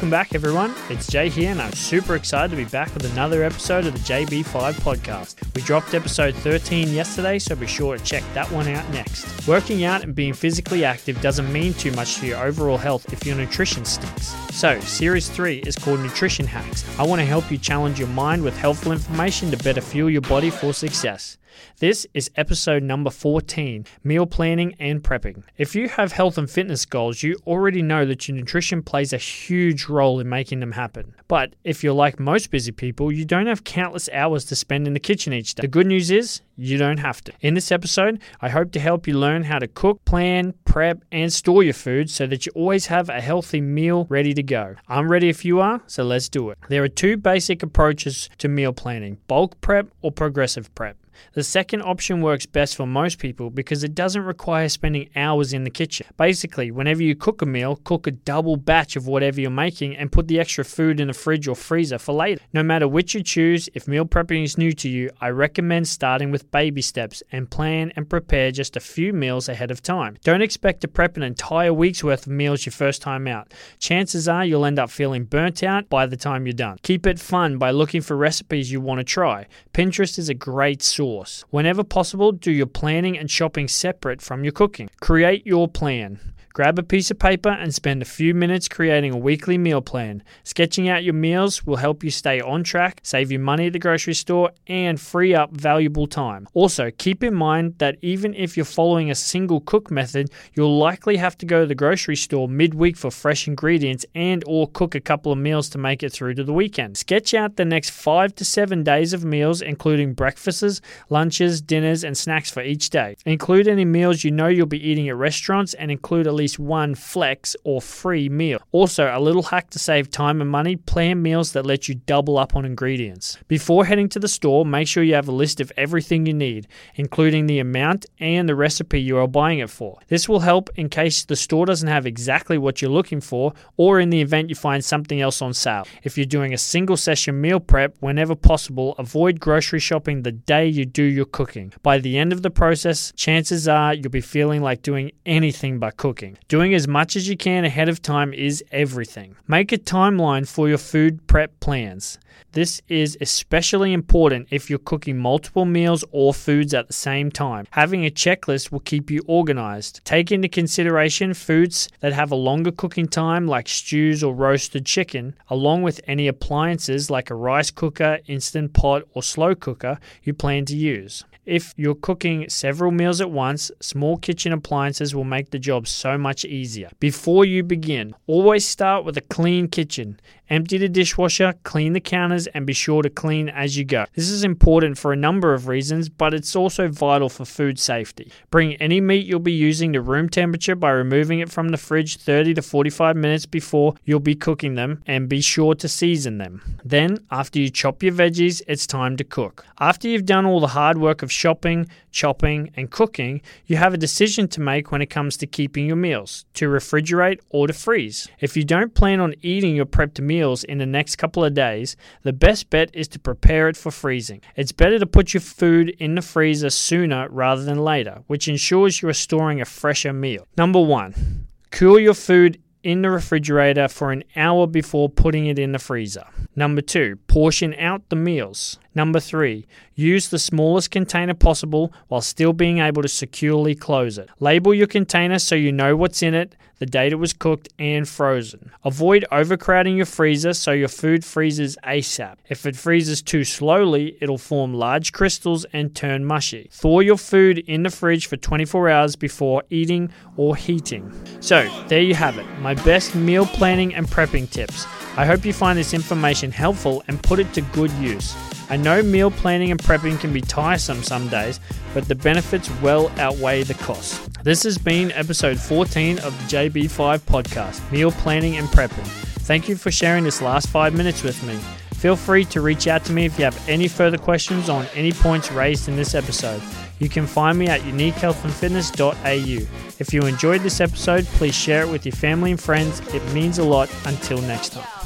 Welcome back, everyone. It's Jay here, and I'm super excited to be back with another episode of the JB5 podcast. We dropped episode 13 yesterday, so be sure to check that one out next. Working out and being physically active doesn't mean too much to your overall health if your nutrition stinks. So, Series 3 is called Nutrition Hacks. I want to help you challenge your mind with helpful information to better fuel your body for success. This is episode number 14 Meal Planning and Prepping. If you have health and fitness goals, you already know that your nutrition plays a huge role in making them happen. But if you're like most busy people, you don't have countless hours to spend in the kitchen each day. The good news is, you don't have to. In this episode, I hope to help you learn how to cook, plan, prep, and store your food so that you always have a healthy meal ready to go. I'm ready if you are, so let's do it. There are two basic approaches to meal planning bulk prep or progressive prep. The second option works best for most people because it doesn't require spending hours in the kitchen. Basically, whenever you cook a meal, cook a double batch of whatever you're making and put the extra food in the fridge or freezer for later. No matter which you choose, if meal prepping is new to you, I recommend starting with baby steps and plan and prepare just a few meals ahead of time. Don't expect to prep an entire week's worth of meals your first time out. Chances are you'll end up feeling burnt out by the time you're done. Keep it fun by looking for recipes you want to try. Pinterest is a great source. Whenever possible, do your planning and shopping separate from your cooking. Create your plan. Grab a piece of paper and spend a few minutes creating a weekly meal plan. Sketching out your meals will help you stay on track, save you money at the grocery store, and free up valuable time. Also, keep in mind that even if you're following a single cook method, you'll likely have to go to the grocery store midweek for fresh ingredients and or cook a couple of meals to make it through to the weekend. Sketch out the next 5 to 7 days of meals including breakfasts, lunches, dinners, and snacks for each day. Include any meals you know you'll be eating at restaurants and include at least one flex or free meal. Also, a little hack to save time and money plan meals that let you double up on ingredients. Before heading to the store, make sure you have a list of everything you need, including the amount and the recipe you are buying it for. This will help in case the store doesn't have exactly what you're looking for, or in the event you find something else on sale. If you're doing a single session meal prep, whenever possible, avoid grocery shopping the day you do your cooking. By the end of the process, chances are you'll be feeling like doing anything but cooking. Doing as much as you can ahead of time is everything. Make a timeline for your food prep plans. This is especially important if you're cooking multiple meals or foods at the same time. Having a checklist will keep you organized. Take into consideration foods that have a longer cooking time, like stews or roasted chicken, along with any appliances like a rice cooker, instant pot, or slow cooker you plan to use. If you're cooking several meals at once, small kitchen appliances will make the job so much easier. Before you begin, always start with a clean kitchen. Empty the dishwasher, clean the counters, and be sure to clean as you go. This is important for a number of reasons, but it's also vital for food safety. Bring any meat you'll be using to room temperature by removing it from the fridge 30 to 45 minutes before you'll be cooking them, and be sure to season them. Then, after you chop your veggies, it's time to cook. After you've done all the hard work of shopping, chopping, and cooking, you have a decision to make when it comes to keeping your meals to refrigerate or to freeze. If you don't plan on eating your prepped meal, meals in the next couple of days, the best bet is to prepare it for freezing. It's better to put your food in the freezer sooner rather than later, which ensures you are storing a fresher meal. Number one, cool your food in the refrigerator for an hour before putting it in the freezer. Number two, portion out the meals. Number three, use the smallest container possible while still being able to securely close it. Label your container so you know what's in it, the data was cooked, and frozen. Avoid overcrowding your freezer so your food freezes ASAP. If it freezes too slowly, it'll form large crystals and turn mushy. Thaw your food in the fridge for 24 hours before eating or heating. So, there you have it my best meal planning and prepping tips. I hope you find this information helpful and put it to good use. I know meal planning and prepping can be tiresome some days, but the benefits well outweigh the costs. This has been episode 14 of the JB5 podcast, Meal Planning and Prepping. Thank you for sharing this last five minutes with me. Feel free to reach out to me if you have any further questions on any points raised in this episode. You can find me at uniquehealthandfitness.au. If you enjoyed this episode, please share it with your family and friends. It means a lot. Until next time.